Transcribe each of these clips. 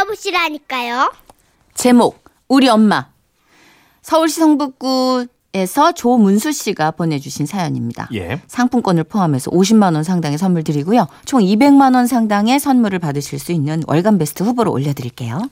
들어보시라니까요. 제목 우리 엄마 서울시 성북구 에서 조문수 씨가 보내주신 사연입니다. 예. 상품권을 포함해서 50만 원 상당의 선물 드리고요. 총 200만 원 상당의 선물을 받으실 수 있는 월간 베스트 후보로 올려드릴게요.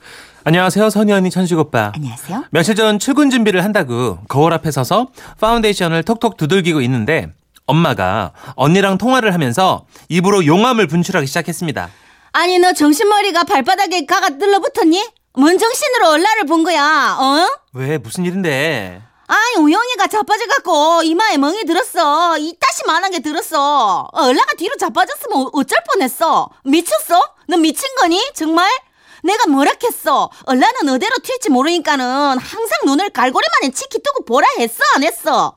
안녕하세요, 선희 언니, 천식 오빠. 안녕하세요. 며칠 전 출근 준비를 한다고 거울 앞에 서서 파운데이션을 톡톡 두들기고 있는데 엄마가 언니랑 통화를 하면서 입으로 용암을 분출하기 시작했습니다. 아니 너 정신머리가 발바닥에 가가 들러붙었니? 뭔 정신으로 얼라를 본 거야? 어? 왜 무슨 일인데? 아니 우영이가 자빠져갖고 이마에 멍이 들었어. 이따시만한 게 들었어. 얼라가 뒤로 자빠졌으면 어- 어쩔 뻔했어. 미쳤어? 너 미친 거니? 정말? 내가 뭐라 했어? 얼라는 어디로 튈지 모르니까는 항상 눈을 갈고리만에 치키 뜨고 보라 했어 안 했어?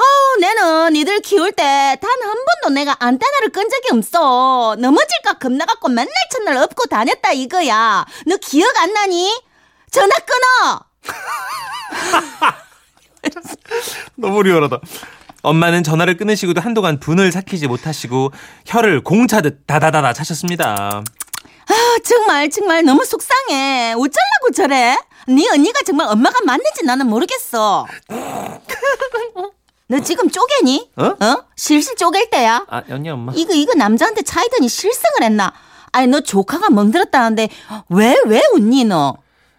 아우 내는 니들 키울 때 단 한 번도 내가 안테나를 끈 적이 없어. 넘어질까 겁나갖고 맨날 첫날 업고 다녔다 이거야. 너 기억 안 나니? 전화 끊어. 너무 리얼하다. 엄마는 전화를 끊으시고도 한동안 분을 삭히지 못하시고 혀를 공차듯 다다다다 차셨습니다. 아, 정말 정말 너무 속상해. 어쩌려고 저래? 네 언니가 정말 엄마가 맞는지 나는 모르겠어. 너 지금 쪼개니? 어? 실실 쪼갤 때야. 아, 언니 엄마. 이거 이거 남자한테 차이더니 실성을 했나? 아니 너 조카가 멍들었다는데 왜 왜 웃니 너?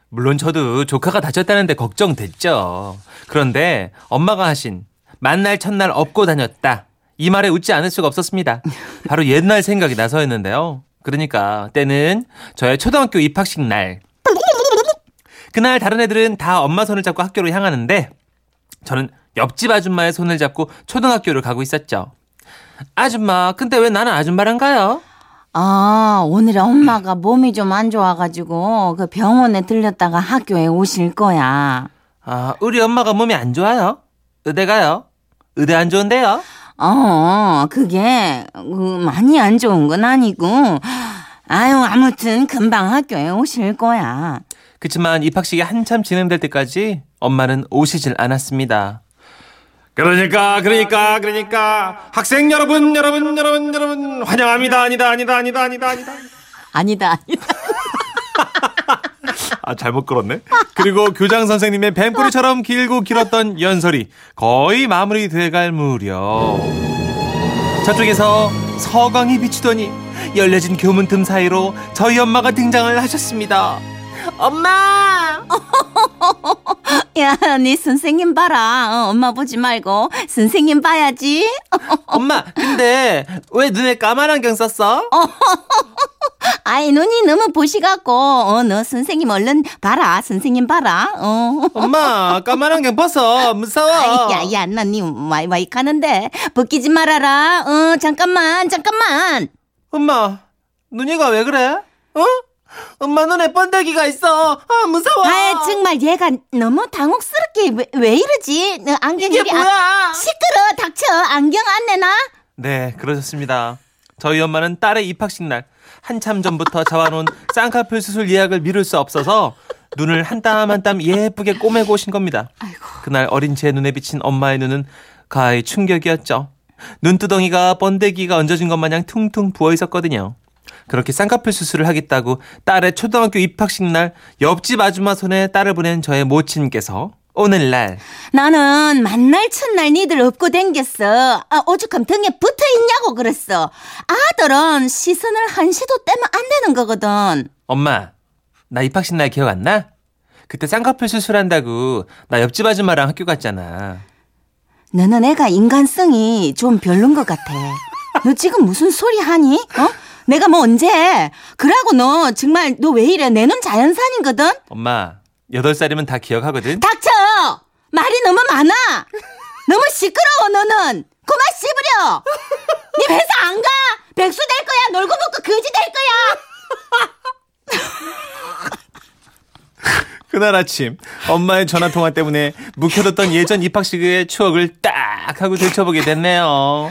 물론 저도 조카가 다쳤다는데 걱정됐죠. 그런데 엄마가 하신 만날 첫날 업고 다녔다. 이 말에 웃지 않을 수가 없었습니다. 바로 옛날 생각이 나서였는데요. 그러니까 때는 저의 초등학교 입학식 날. 그날 다른 애들은 다 엄마 손을 잡고 학교로 향하는데 저는 옆집 아줌마의 손을 잡고 초등학교를 가고 있었죠. 아줌마, 근데 왜 나는 아줌마란가요? 아 오늘 엄마가 몸이 좀 안 좋아가지고 그 병원에 들렸다가 학교에 오실 거야. 아, 우리 엄마가 몸이 안 좋아요? 의대 가요? 의대 안 좋은데요? 어, 그게 그, 많이 안 좋은 건 아니고 아유 아무튼 금방 학교에 오실 거야. 그치만 입학식이 한참 진행될 때까지 엄마는 오시질 않았습니다. 그러니까 그러니까 그러니까. 학생 여러분 여러분 여러분 여러분. 환영합니다. 아니다 아니다 아니다 아니다 아니다. 아니다 아니다. 아 잘못 끌었네. 그리고 교장 선생님의 뱀꼬리처럼 길고 길었던 연설이 거의 마무리돼갈 무렵. 저쪽에서 서광이 비추더니 열려진 교문 틈 사이로 저희 엄마가 등장을 하셨습니다 엄마 야, 네 선생님 봐라. 어, 엄마 보지 말고 선생님 봐야지. 엄마 근데 왜 눈에 까만 안경 썼어? 아이 눈이 너무 보시갖고 어, 너 선생님 얼른 봐라. 선생님 봐라. 어. 엄마 까만 안경 벗어 무서워 아이, 야, 야, 나니 와이 와이 가는데 벗기지 말아라. 어, 잠깐만, 잠깐만. 엄마 눈이가 왜 그래? 어? 엄마 눈에 번데기가 있어 아 무서워 아, 정말 얘가 너무 당혹스럽게 왜, 왜 이러지? 너 안경 이게 뭐야? 시끄러, 닥쳐. 안경 안 내놔. 네 그러셨습니다 저희 엄마는 딸의 입학식 날 한참 전부터 잡아놓은 쌍꺼풀 수술 예약을 미룰 수 없어서 눈을 한 땀 한 땀 예쁘게 꼬매고 오신 겁니다 그날 어린 제 눈에 비친 엄마의 눈은 가히 충격이었죠 눈두덩이가 번데기가 얹어진 것 마냥 퉁퉁 부어 있었거든요. 그렇게 쌍꺼풀 수술을 하겠다고 딸의 초등학교 입학식 날 옆집 아줌마 손에 딸을 보낸 저의 모친께서 오늘날 나는 만날 첫날 니들 업고 댕겼어. 아, 오죽하면 등에 붙어 있냐고 그랬어. 아들은 시선을 한시도 떼면 안 되는 거거든. 엄마 나 입학식 날 기억 안 나? 그때 쌍꺼풀 수술한다고 나 옆집 아줌마랑 학교 갔잖아. 너는 애가 인간성이 좀 별론 것 같아. 너 지금 무슨 소리 하니? 어? 내가 뭐 언제? 그러고 너 정말 너 왜 이래? 내눈 자연산이거든? 엄마 여덟 살이면 다 기억하거든. 닥쳐! 말이 너무 많아! 너무 시끄러워, 너는! 그만 씹으려! 네 회사 안 가! 백수 될 거야! 놀고 먹고 거지 될 거야! 그날 아침 엄마의 전화 통화 때문에 묵혀뒀던 예전 입학식의 추억을 딱 하고 들춰보게 됐네요.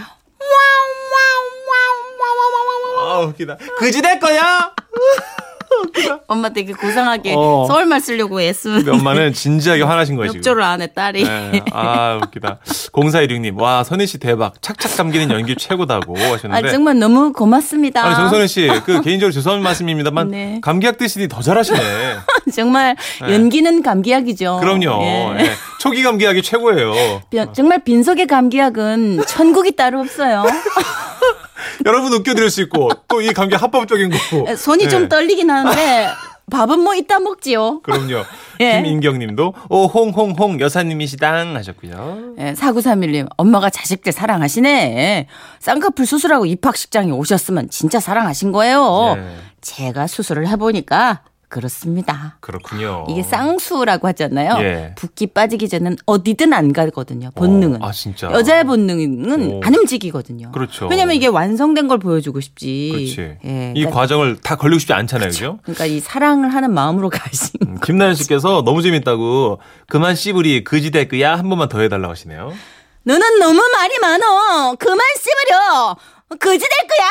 아 웃기다. 그지 될 거야. 엄마 되게 고상하게 어. 서울말 쓰려고 애쓰는 근데 엄마는 진지하게 화나신 거예요, 지금. 협조를 안 해 딸이. 네. 아, 웃기다. 0416님, 와, 선희 씨 대박. 착착 감기는 연기 최고다고 아 하셨는데. 정말 너무 고맙습니다. 아니, 정선희 씨, 그 개인적으로 죄송한 말씀입니다만, 네. 감기약 드시니 더 잘하시네. 정말 연기는 감기약이죠. 그럼요. 예. 예. 초기 감기약이 최고예요. 빈- 정말 빈속의 감기약은 천국이 따로 없어요. 여러분 웃겨드릴 수 있고, 또 이 감기 합법적인 거고. 손이 예. 좀 떨리긴 하는데 밥은 뭐 이따 먹지요. 그럼요. 예. 김인경 님도, 오, 홍홍홍 여사님이시당 하셨고요. 예, 4931님, 엄마가 자식들 사랑하시네. 쌍꺼풀 수술하고 입학식장에 오셨으면 진짜 사랑하신 거예요. 예. 제가 수술을 해보니까 그렇습니다. 그렇군요. 이게 쌍수라고 하잖아요. 예. 붓기 빠지기 전엔 어디든 안 가거든요. 본능은. 어, 아, 진짜. 여자의 본능은 오. 안 움직이거든요. 그렇죠. 왜냐면 이게 완성된 걸 보여주고 싶지. 그렇지. 예, 이 그러니까, 과정을 다 걸리고 싶지 않잖아요, 그죠? 그러니까 이 사랑을 하는 마음으로 가신. 음, 김나연 씨께서 너무 재밌다고 그만 씨부리 그지대 그야 한 번만 더 해달라고 하시네요. 너는 너무 말이 많어. 그만 씹으려. 그지 될 거야?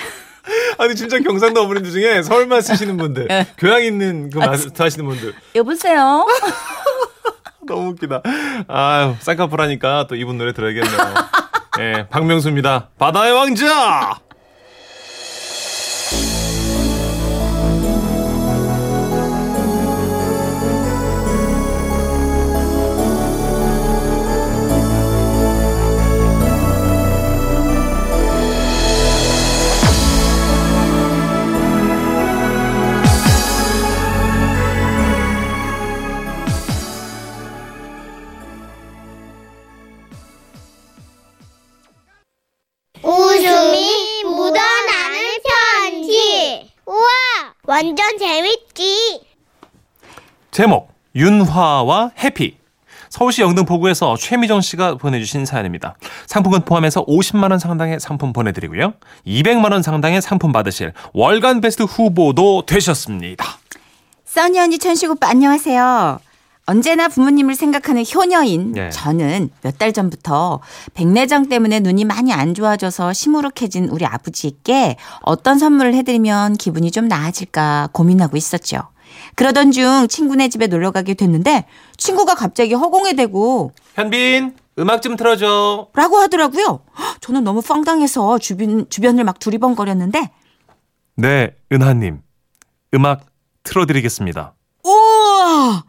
아니 진짜 경상도 어머님들 중에 서울말 쓰시는 분들, 예. 교양 있는 그 아, 말 하시는 분들 여보세요? 너무 웃기다. 아유 쌍꺼풀 하니까 또 이분 노래 들어야겠네요. 예, 박명수입니다. 바다의 왕자. 제목 윤화와 해피. 서울시 영등포구에서 최미정 씨가 보내주신 사연입니다. 상품은 포함해서 50만 원 상당의 상품 보내드리고요. 200만 원 상당의 상품 받으실 월간 베스트 후보도 되셨습니다. 써니 언니 천식 오빠 안녕하세요. 언제나 부모님을 생각하는 효녀인 예. 저는 몇 달 전부터 백내장 때문에 눈이 많이 안 좋아져서 시무룩해진 우리 아버지께 어떤 선물을 해드리면 기분이 좀 나아질까 고민하고 있었죠. 그러던 중 친구네 집에 놀러 가게 됐는데 친구가 갑자기 허공에 대고 현빈 음악 좀 틀어줘. 라고 하더라고요. 헉, 저는 너무 황당해서 주변, 주변을 막 두리번거렸는데 네, 은하님. 음악 틀어드리겠습니다. 우와!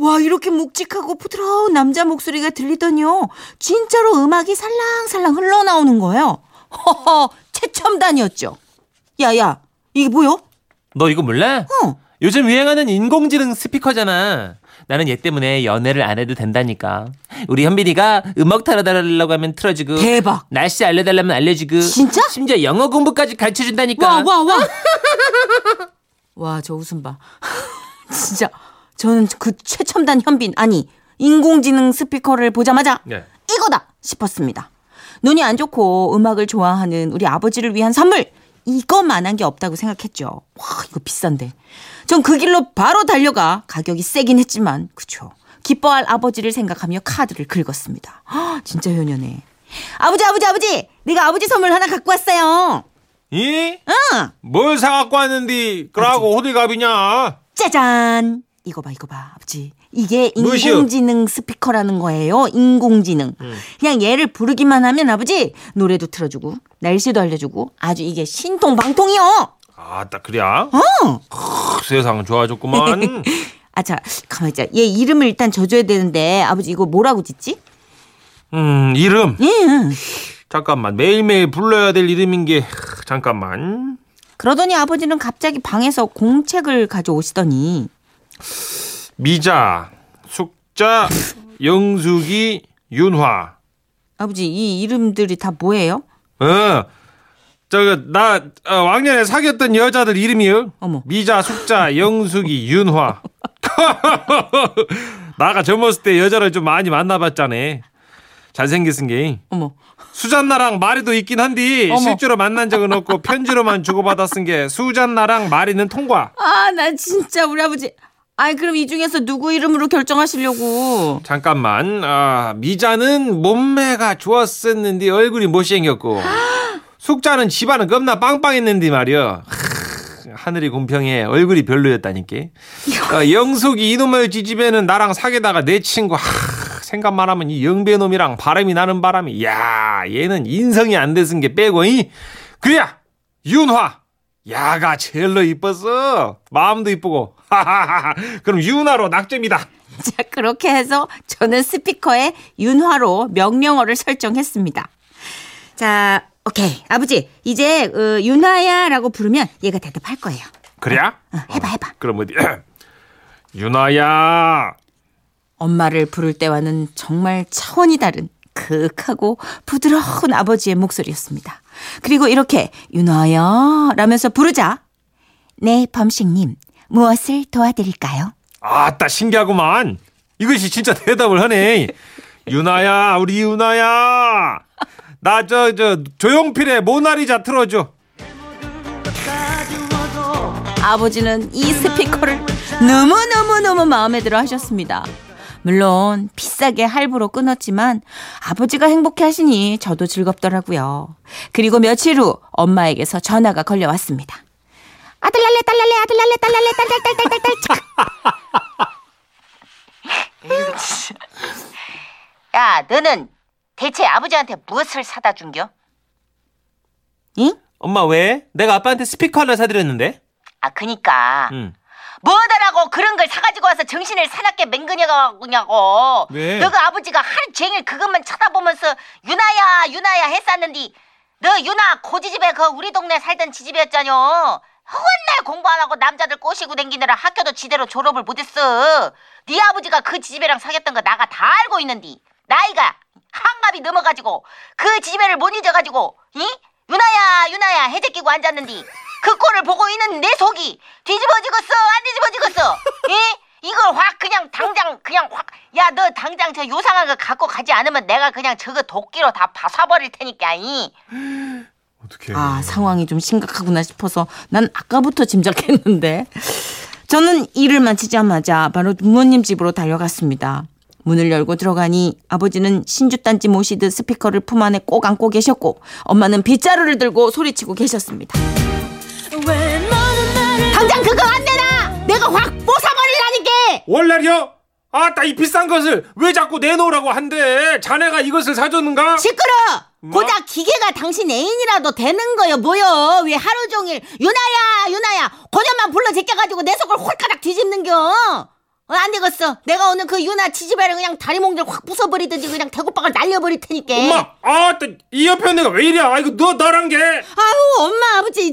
와, 이렇게 묵직하고 부드러운 남자 목소리가 들리더니요. 진짜로 음악이 살랑살랑 흘러나오는 거예요. 허허, 최첨단이었죠. 야, 야, 이게 뭐요? 너 이거 몰라? 어. 요즘 유행하는 인공지능 스피커잖아. 나는 얘 때문에 연애를 안 해도 된다니까. 우리 현빈이가 음악 틀어달라고 하면 틀어주고. 대박. 날씨 알려달라면 알려주고. 진짜? 심지어 영어 공부까지 가르쳐 준다니까. 와, 와, 와. 와, 저 웃음 봐. 진짜. 저는 그 최첨단 현빈, 아니, 인공지능 스피커를 보자마자 네. 이거다 싶었습니다. 눈이 안 좋고 음악을 좋아하는 우리 아버지를 위한 선물 이것만한 게 없다고 생각했죠. 와 이거 비싼데. 전 그 길로 바로 달려가 가격이 세긴 했지만 그쵸. 기뻐할 아버지를 생각하며 카드를 긁었습니다. 헉, 진짜 효녀네. 아버지 아버지 아버지 내가 아버지 선물 하나 갖고 왔어요. 이? 응. 뭘 사갖고 왔는데, 그러고 호들갑이냐? 짜잔. 이거 봐, 이거 봐, 아버지. 이게? 인공지능 스피커라는 거예요. 인공지능. 그냥 얘를 부르기만 하면 아버지 노래도 틀어주고 날씨도 알려주고 아주 이게 신통방통이요. 아, 딱 그래? 어. 세상 좋아졌구만. 아, 자, 가만 있자. 얘 이름을 일단 줘줘야 되는데 아버지 이거 뭐라고 짓지? 음, 이름. 예. 잠깐만. 매일매일 불러야 될 이름인 게, 잠깐만. 그러더니 아버지는 갑자기 방에서 공책을 가져오시더니 미자, 숙자, 영숙이, 윤화. 아버지 이 이름들이 다 뭐예요? 어, 저거, 나, 어, 왕년에 사귀었던 여자들 이름이요. 어머. 미자, 숙자, 영숙이, 윤화. 나가 젊었을 때 여자를 좀 많이 만나봤잖아. 잘생겼은 게. 어머. 수잔나랑 마리도 있긴 어머. 실제로 만난 적은 없고 편지로만 주고받았은 게 수잔나랑 마리는 통과. 아, 나 진짜 우리 아버지. 아이 그럼 이 중에서 누구 이름으로 결정하시려고? 잠깐만. 아, 미자는 몸매가 좋았었는데 얼굴이 못생겼고 숙자는 집안은 겁나 빵빵했는데 말이야. 하, 하늘이 공평해 얼굴이 별로였다니까. 어, 영숙이 이놈의 지집에는 나랑 사귀다가 내 친구 하, 생각만 하면 이 영배놈이랑 바람이 나는 바람이 야 얘는 인성이 안 됐은 게 빼고 이 그야 윤화 야가 제일로 이뻤어 마음도 이쁘고 그럼 윤화로 낙점이다. 자, 그렇게 해서 저는 스피커에 윤화로 명령어를 설정했습니다. 자, 오케이. 아버지, 이제 어, 윤화야 라고 부르면 얘가 대답할 거예요. 그래야? 어, 해봐, 해봐. 그럼 어디 윤화야 엄마를 부를 때와는 정말 차원이 다른 크하고 부드러운 아버지의 목소리였습니다. 그리고 이렇게 윤화야 라면서 부르자 네 범식님 무엇을 도와드릴까요? 아따 신기하구만. 이것이 진짜 대답을 하네. 유나야, 우리 유나야. 나 저 저 조용필의 모나리자 틀어줘. 아버지는 이 스피커를 너무너무너무 마음에 들어 하셨습니다. 물론 비싸게 할부로 끊었지만 아버지가 행복해 하시니 저도 즐겁더라고요. 그리고 며칠 후 엄마에게서 전화가 걸려왔습니다. 아들랄래 딸랄래 아들랄래 딸랄래 딸딸딸딸딸딸 야, 너는 대체 아버지한테 무엇을 사다 준겨? 응? 엄마 왜? 내가 아빠한테 스피커 하나 사드렸는데. 아, 그니까. 응. 뭐더라고 그런 걸 사가지고 와서 정신을 사납게 맹근여가냐고. 왜? 너가 아버지가 하루 종일 그것만 쳐다보면서 유나야 유나야 했었는데 너 유나 고지집에 그 우리 동네 살던 지집이었잖여. 혼날 공부 안 하고 남자들 꼬시고 댕기느라 학교도 지대로 졸업을 못했어. 네 아버지가 그 지집애랑 사귀었던 거 나가 다 알고 있는디. 나이가 한갑이 넘어가지고 그 지집애를 못 잊어가지고 이? 유나야 유나야 해제 끼고 앉았는디. 그 꼴을 보고 있는 내 속이 뒤집어지겠어? 안 뒤집어지겠어? 이? 이걸 확 그냥 당장 그냥 확. 야 너 당장 저 요상한 거 갖고 가지 않으면 내가 그냥 저거 도끼로 다 파사버릴 테니까 이 어떻게? 아, 상황이 좀 심각하구나 싶어서 난 아까부터 짐작했는데. 저는 일을 마치자마자 바로 부모님 집으로 달려갔습니다. 문을 열고 들어가니 아버지는 신주단지 모시듯 스피커를 품 안에 꼭 안고 계셨고 엄마는 빗자루를 들고 소리치고 계셨습니다. 당장 그거 안 내놔! 내가 확 뽀사버리라니까! 월날이요? 아따 이 비싼 것을 왜 자꾸 내놓으라고 한대? 자네가 이것을 사줬는가? 시끄러! 뭐? 고작 기계가 당신 애인이라도 되는 거요 뭐요? 왜 하루 종일 유나야 유나야 고전만 불러 제껴가지고 내 속을 홀가닥 뒤집는겨? 어, 안 되겠어. 내가 오늘 그 유나 지지배를 그냥 다리 몽절 확 부숴버리든지 그냥 대구박을 날려버릴 테니까. 엄마, 아따 이 옆에 내가 왜 이래? 아이고 너 너란 게. 아유 엄마 아버지. 아, 나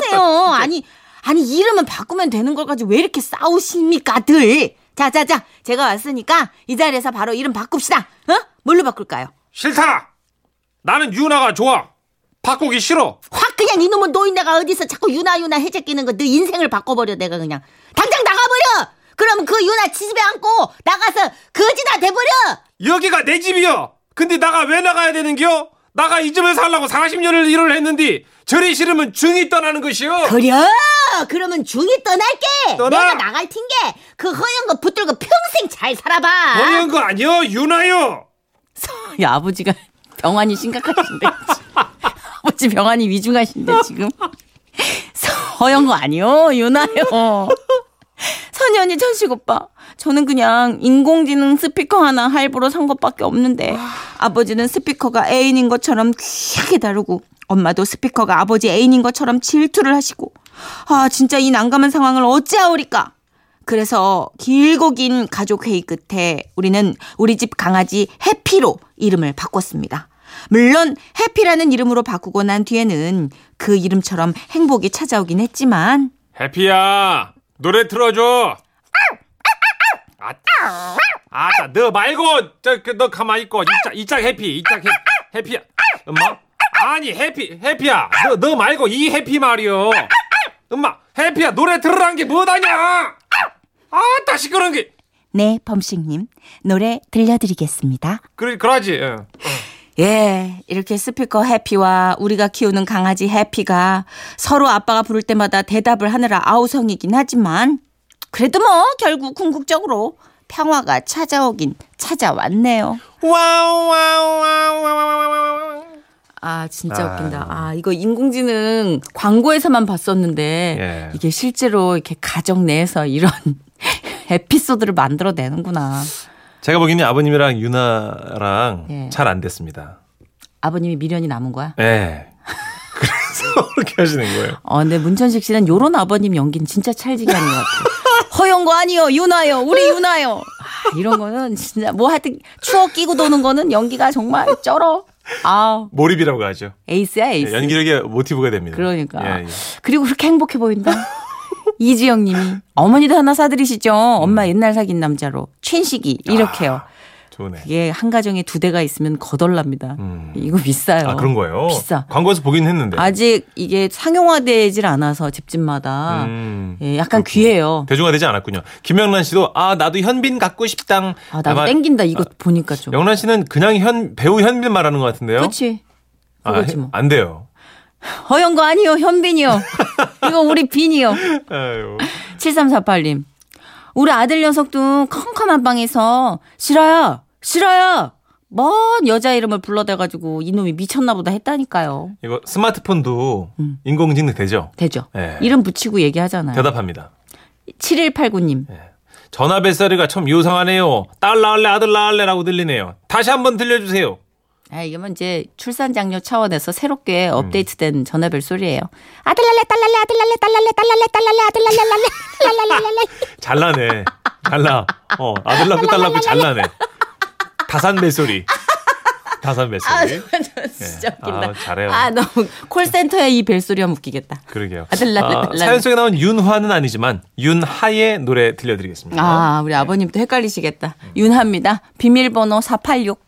진짜. 아니 아니 이름은 바꾸면 되는 걸 가지고 왜 이렇게 싸우십니까 들? 자 자 자 제가 왔으니까 이 자리에서 바로 이름 바꿉시다. 어? 뭘로 바꿀까요? 싫다. 나는 유나가 좋아. 바꾸기 싫어. 확 그냥 이놈의 노인네가 어디서 자꾸 유나 유나 해제 끼는 거 너 인생을 바꿔버려 내가 그냥 당장 나가버려 그럼 그 유나 지집에 앉고 나가서 거지나 돼버려 여기가 내 집이여. 근데 나가 왜 나가야 되는겨? 나가 이 집을 살라고 40년을 일을 했는데 저리 싫으면 중이 떠나는 것이여. 그려 그러면 중이 떠날게 떠나. 내가 나갈 텐게 그 허연 거 붙들고 평생 잘 살아봐 어려운 거 아니여 유나요. 야 아버지가 병환이 심각하신데. 아버지 병환이 위중하신데 지금. 허연 거 아니요? 유나요? 선이 언니 천식 오빠. 저는 그냥 인공지능 스피커 하나 할부로 산 것밖에 없는데 아버지는 스피커가 애인인 것처럼 귀하게 다루고 엄마도 스피커가 아버지 애인인 것처럼 질투를 하시고. 아 진짜 이 난감한 상황을 어찌하오리까? 그래서 길고 긴 가족 회의 끝에 우리는 우리 집 강아지 해피로 이름을 바꿨습니다. 물론 해피라는 이름으로 바꾸고 난 뒤에는 그 이름처럼 행복이 찾아오긴 했지만 해피야 노래 틀어줘. 아따, 아따 너 말고 저너 가만 있고 이짝 이짝 해피 이짝 해, 해피야. 엄마 아니 해피 해피야 너 너 말고 이 해피 말이요. 엄마 해피야 노래 들으란 게 뭐다냐? 아따 시끄러운 게 네 범식님 노래 들려드리겠습니다. 그래 그러지. 예. 예, 이렇게 스피커 해피와 우리가 키우는 강아지 해피가 서로 아빠가 부를 때마다 대답을 하느라 아우성이긴 하지만 그래도 뭐 결국 궁극적으로 평화가 찾아오긴 찾아왔네요. 와우 와우 와우 와우 와우. 아, 진짜 아. 웃긴다. 아, 이거 인공지능 광고에서만 봤었는데, 예. 이게 실제로 이렇게 가정 내에서 이런 에피소드를 만들어내는구나. 제가 보기에는 아버님이랑 유나랑 예. 잘안 됐습니다. 아버님이 미련이 남은 거야? 예. 그래서 그렇게 하시는 거예요. 어, 근데 문천식 씨는 요런 아버님 연기는 진짜 찰지게 하는 것 같아요. 허영거 아니요, 유나요, 우리 유나요. 아, 이런 거는 진짜 뭐 하여튼 추억 끼고 도는 거는 연기가 정말 쩔어. 아, 몰입이라고 하죠. 에이스야, 에이스. 예, 연기력의 모티브가 됩니다. 그러니까. 예, 예. 그리고 그렇게 행복해 보인다. 이지영 님이 어머니도 하나 사드리시죠. 엄마 옛날 사귄 남자로. 춘식이. 이렇게요. 좋네. 이게 한 가정에 두 대가 있으면 거덜납니다. 음. 이거 비싸요. 아, 그런 거예요? 비싸. 광고에서 보긴 했는데. 아직 이게 상용화되질 않아서 집집마다 음. 예, 약간 귀해요. 대중화되지 않았군요. 김영란 씨도 아 나도 현빈 갖고 싶당. 아, 나도 아마 땡긴다. 이거 보니까 좀. 영란 씨는 그냥 현 배우 현빈 말하는 것 같은데요. 그렇지. 아, 뭐. 안 돼요. 허영거 아니요. 현빈이요. 이거 우리 빈이요. 아유. 7348님. 우리 아들 녀석도 컴컴한 방에서 싫어요. 싫어요. 먼 여자 이름을 불러대가지고 이놈이 미쳤나 보다 했다니까요. 이거 스마트폰도 음. 인공지능 되죠? 되죠. 예. 이름 붙이고 얘기하잖아요. 대답합니다. 7189님. 전화 뱃소리가 참 요상하네요. 딸 낳을래 아들 낳을래라고 들리네요. 다시 한번 들려주세요. 아, 이게만 이제 출산 장려 차원에서 새롭게 업데이트된 전화벨 소리예요. 아들 날래, 딸 날래, 아들 날래, 딸 날래, 딸 날래, 딸 날래, 아들 날래, 날래, 랄랄랄랄랄. 잘나네. 잘나. 어 아들 낳고 딸 낳고 잘나네. 다산 뱃소리. 다산 뱃소리. 진짜 예. 웃긴다. 아, 잘해요. 아, 너무 콜센터의 이 벨소리 하면 웃기겠다. 그러게요. 아들 낳을래, 아, 딸 날래. 사연 속에 나온 윤화는 아니지만 윤하의 노래 들려드리겠습니다. 아, 우리 아버님도 헷갈리시겠다. 윤하입니다. 비밀번호 486.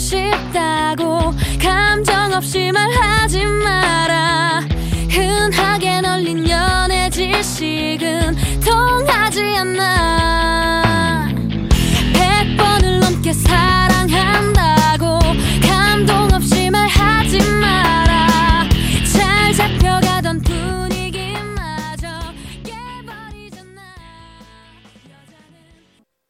싶다고 감정 없이 말하지 마라. 흔하게 널린 연애 지식은 통하지 않아. 백 번을 넘게 살